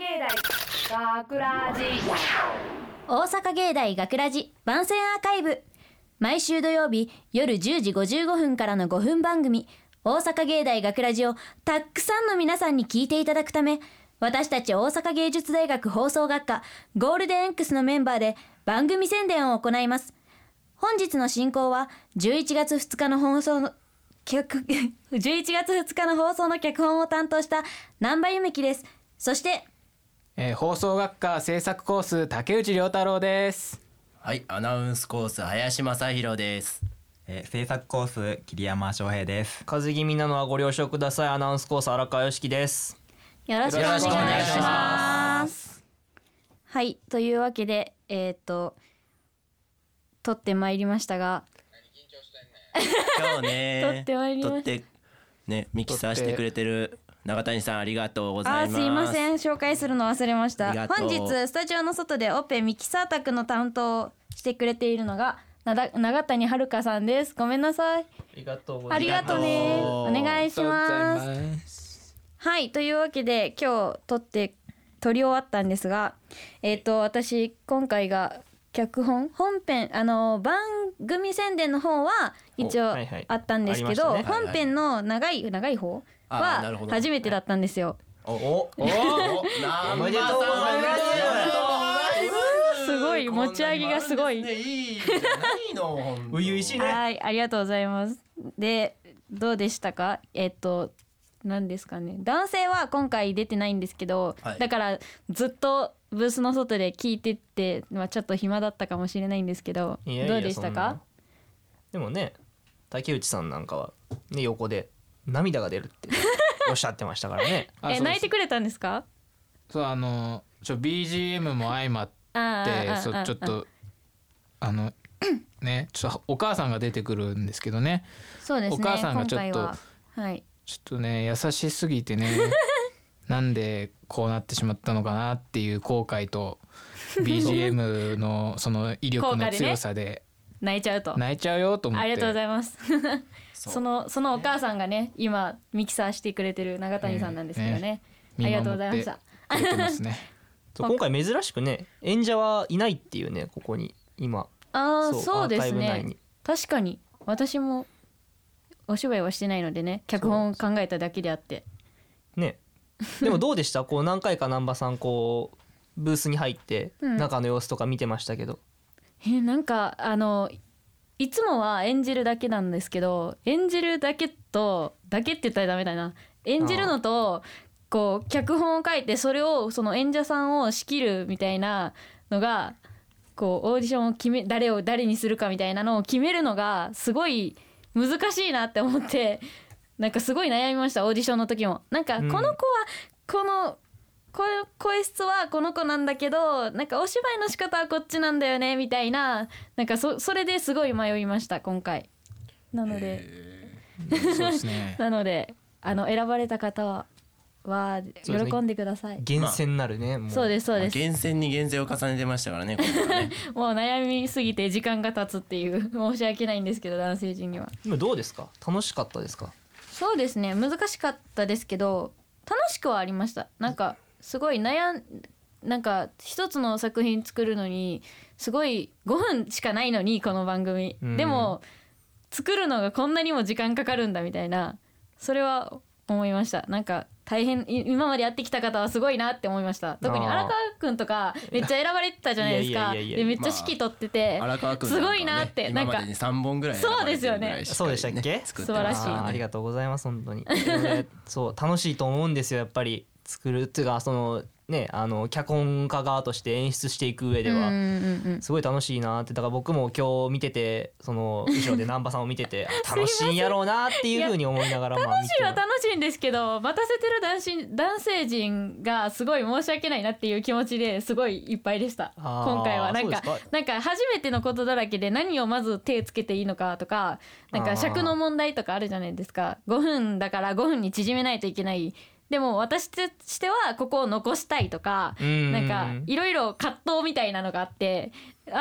芸大学ラジ。大阪芸大学ラジ番宣アーカイブ。毎週土曜日夜10時55分からの5分番組。大阪芸大学ラジをたくさんの皆さんに聞いていただくため私たち大阪芸術大学放送学科ゴールデン X のメンバーで番組宣伝を行います。本日の進行は11月2日の放送の脚11 月2日の放送の脚本を担当した南波由美希です。そしてえー放送学科制作コース竹内涼太郎です。はい、アナウンスコース林正弘です。えー制作コース桐山翔平です。風邪気味なのはご了承ください。アナウンスコース荒川良樹です。よろしくお願いしよろしくお願いしま。ます。はい、というわけで、えっ、と、撮ってまいりましたが、今日ね、撮ってまいりま撮ってね、ミキサーしてくれてる永谷さんありがとうござあーいます。すいません、紹介するの忘れました本日、スタジオの外でオペミキサー宅の担当をしてくれているのが、なだ永谷遥さんです。ごめんなさい。ありがとうごありがとうね。おありがとう願いします。はい、というわけで今日撮って撮り終わったんですが、えっ、と私今回が脚本？本編？あの番組宣伝の方は一応おはいはい。あったんですけど、ありましたね。本編の長い長い方あーなるほど。は初めてだったんですよ。おおおお、おめでとうございます。す。ごい持ち上げがすごい。いいじゃないの。初々しいね。はい、ありがとうございます。で、どうでしたか？えっと、何ですかね。男性は今回出てないんですけど、はい。だからずっとブースの外で聞いてって、まあ、ちょっと暇だったかもしれないんですけど、いやいやどうでしたか？でもね竹内さんなんかはね横で涙が出るって おっしゃってましたからね。え、あそう泣いてくれたんですか？そうあのちょ BGM も相まっあてそうちょっとあの ねちょっとお母さんが出てくるんですけどね。そうですねお母さんがちょっとはい。ちょっとね優しすぎてねなんでこうなってしまったのかなっていう後悔と BGM のその威力の強さで。泣いちゃうと。泣いちゃうよと思って。ありがとうございます。そのそのお母さんがね今ミキサーしてくれてる永谷さんなんですけどね,、ねありがとうございました。ね。そう今回珍しくね演者はいないっていうねここに今。ああそうそうですね。に。確かに。私もお芝居はしてないのでね脚本を考えただけであって。ね でもどうでした？こう何回か難波さんこうブースに入ってうん。中の様子とか見てましたけど、えなんかあのいつもは演じるだけなんですけど演じるだけとだけって言ったらダメだな。演じるのとこう脚本を書いてそれをその演者さんを仕切るみたいなのがこうオーディションを決め誰を誰にするかみたいなのを決めるのがすごい難しいなって思ってなんかすごい悩みましたオーディションの時も。なんかこうん。の子はこの声声質はこの子なんだけどなんかお芝居の仕方はこっちなんだよねみたいななんかそそれですごい迷いました今回。なので。そうですね。なのであの選ばれた方はは喜んでください、厳選なるね、もう。そうですそうです。厳選に厳選を重ねてましたからね。ね。もう悩みすぎて時間が経つっていう申し訳ないんですけど男性陣には。今どうですか？楽しかったですか？そうですね。難しかったですけど楽しくはありました。なんかすごい悩んなんか一つの作品作るのにすごい5分しかないのにこの番組、うん。でも作るのがこんなにも時間かかるんだみたいなそれは思いました。なんか大変い今までやってきた方はすごいなって思いました。特に荒川くんとかめっちゃ選ばれてたじゃないですか。いやいやいやいやでめっちゃ指揮取ってて、荒川君すごいなって今まなんかでに三本ぐらい選ばれてるぐらいしっかりねそうでしたっけ？素晴らしい。ありがとうございます本当に。そう楽しいと思うんですよやっぱり。作るっていうかそのねあの脚本家側として演出していく上では、すごい楽しいなって。だから僕も今日見ててその後ろで難波さんを見てて あ楽しいんやろうなっていうふうに思いながらまあ見楽しいては楽しいんですけど待たせてる男子男性陣がすごい申し訳ないなっていう気持ちですごいいっぱいでした。今回は。なんかなんか初めてのことだらけで何をまず手つけていいのかとかなんか尺の問題とかあるじゃないですか。5分だから5分に縮めないといけないでも私としてはここを残したいとかうん。なんかいろいろ葛藤みたいなのがあってあーあー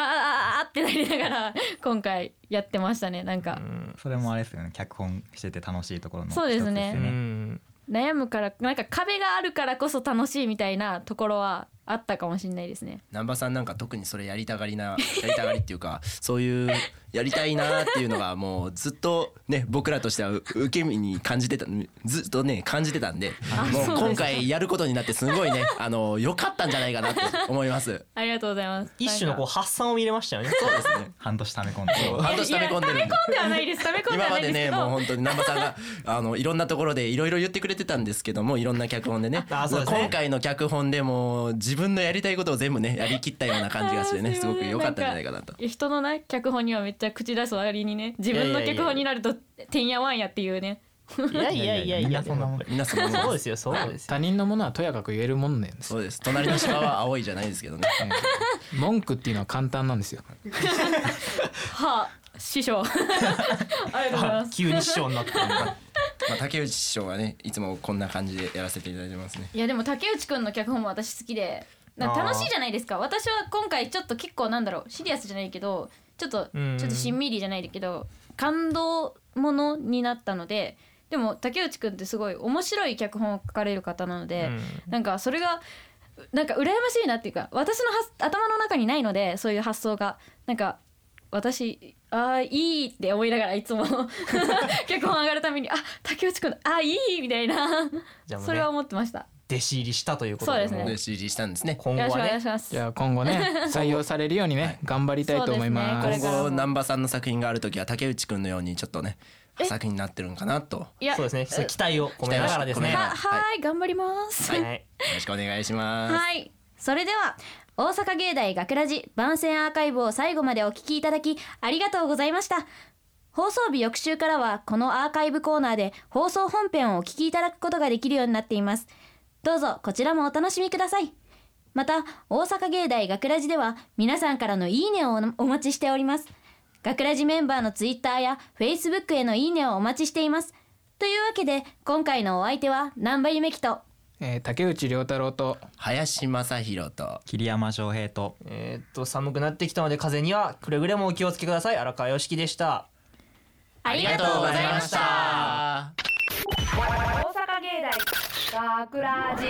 あーってなりながら 今回やってましたね。なんか。それもあれですよね。脚本してて楽しいところのそうですね。悩むからなんか壁があるからこそ楽しいみたいなところはあったかもしれないですね。南波さんなんか特にそれやりたがりなやりたがりっていうかそういうやりたいなっていうのがもうずっとね僕らとしてはう受け身に感じてたずっとね感じてたんでもう今回やることになってすごいね あの良かったんじゃないかなって思います。ありがとうございます。一種のこう発散を見れましたよね。そうですね。半年溜め込んで半年溜め込んで溜め込んではないです。溜め込んで今はないでけますですねもうど本当に南波さんが あのいろんなところでいろいろ言ってくれてたんですけどもいろんな脚本でね。あそうですね。今回の脚本でも自分のやりたいことを全部ねやりきったような感じがしてねすごく良かったんじゃないかなと。人のね脚本にはめっちゃ口出す割にね自分の脚本になるとてんやわんやっていうね。いやいやいやいや。みんなそんなもんそうですよ。そうですよ。他人のものはとやかく言えるもんなんです。そうです。隣の芝は青いじゃないですけどね。文句っていうのは簡単なんですよ。はあ師匠。ありがとうございます。急に師匠になったんだまあ竹内師匠はねいつもこんな感じでやらせていただいてますね。いやでも竹内くんの脚本も私好きでな楽しいじゃないですか。私は今回ちょっと結構なんだろうシリアスじゃないけどちょっとちうん。ょっとしんみりじゃないけど感動ものになったのででも竹内くんってすごい面白い脚本を書かれる方なので、なんかそれがなんか羨ましいなっていうか私のは頭の中にないのでそういう発想が。なんか私あーいいって思いながらいつも 脚本上がるためにあ竹内くんあーいいみたいな。ね。それは思ってました弟子入りしたということで。そうですね。もで CG したんですね。今後はね。じゃあ今後ね 採用されるようにね頑張りたいと思います。ね。今後南波さんの作品がある時は竹内くんのようにちょっとねえ？作品になってるんかなと。いや。そうですね。期待を込めながらですね。はい。頑張ります。はい。よろしくお願いします。はい。それでは大阪芸大学ラジ番宣アーカイブを最後までお聞きいただきありがとうございました。放送日翌週からはこのアーカイブコーナーで放送本編をお聞きいただくことができるようになっていますどうぞこちらもお楽しみください。また大阪芸大学ラジでは皆さんからのいいねをお待ちしております。学ラジメンバーのツイッターやフェイスブックへのいいねをお待ちしています。というわけで今回のお相手は南波夢樹とえー竹内涼太郎と林正弘と桐山翔平とえーっと寒くなってきたので風邪にはくれぐれもお気をつけください。荒川良樹でした。ありがとうございました学ラジ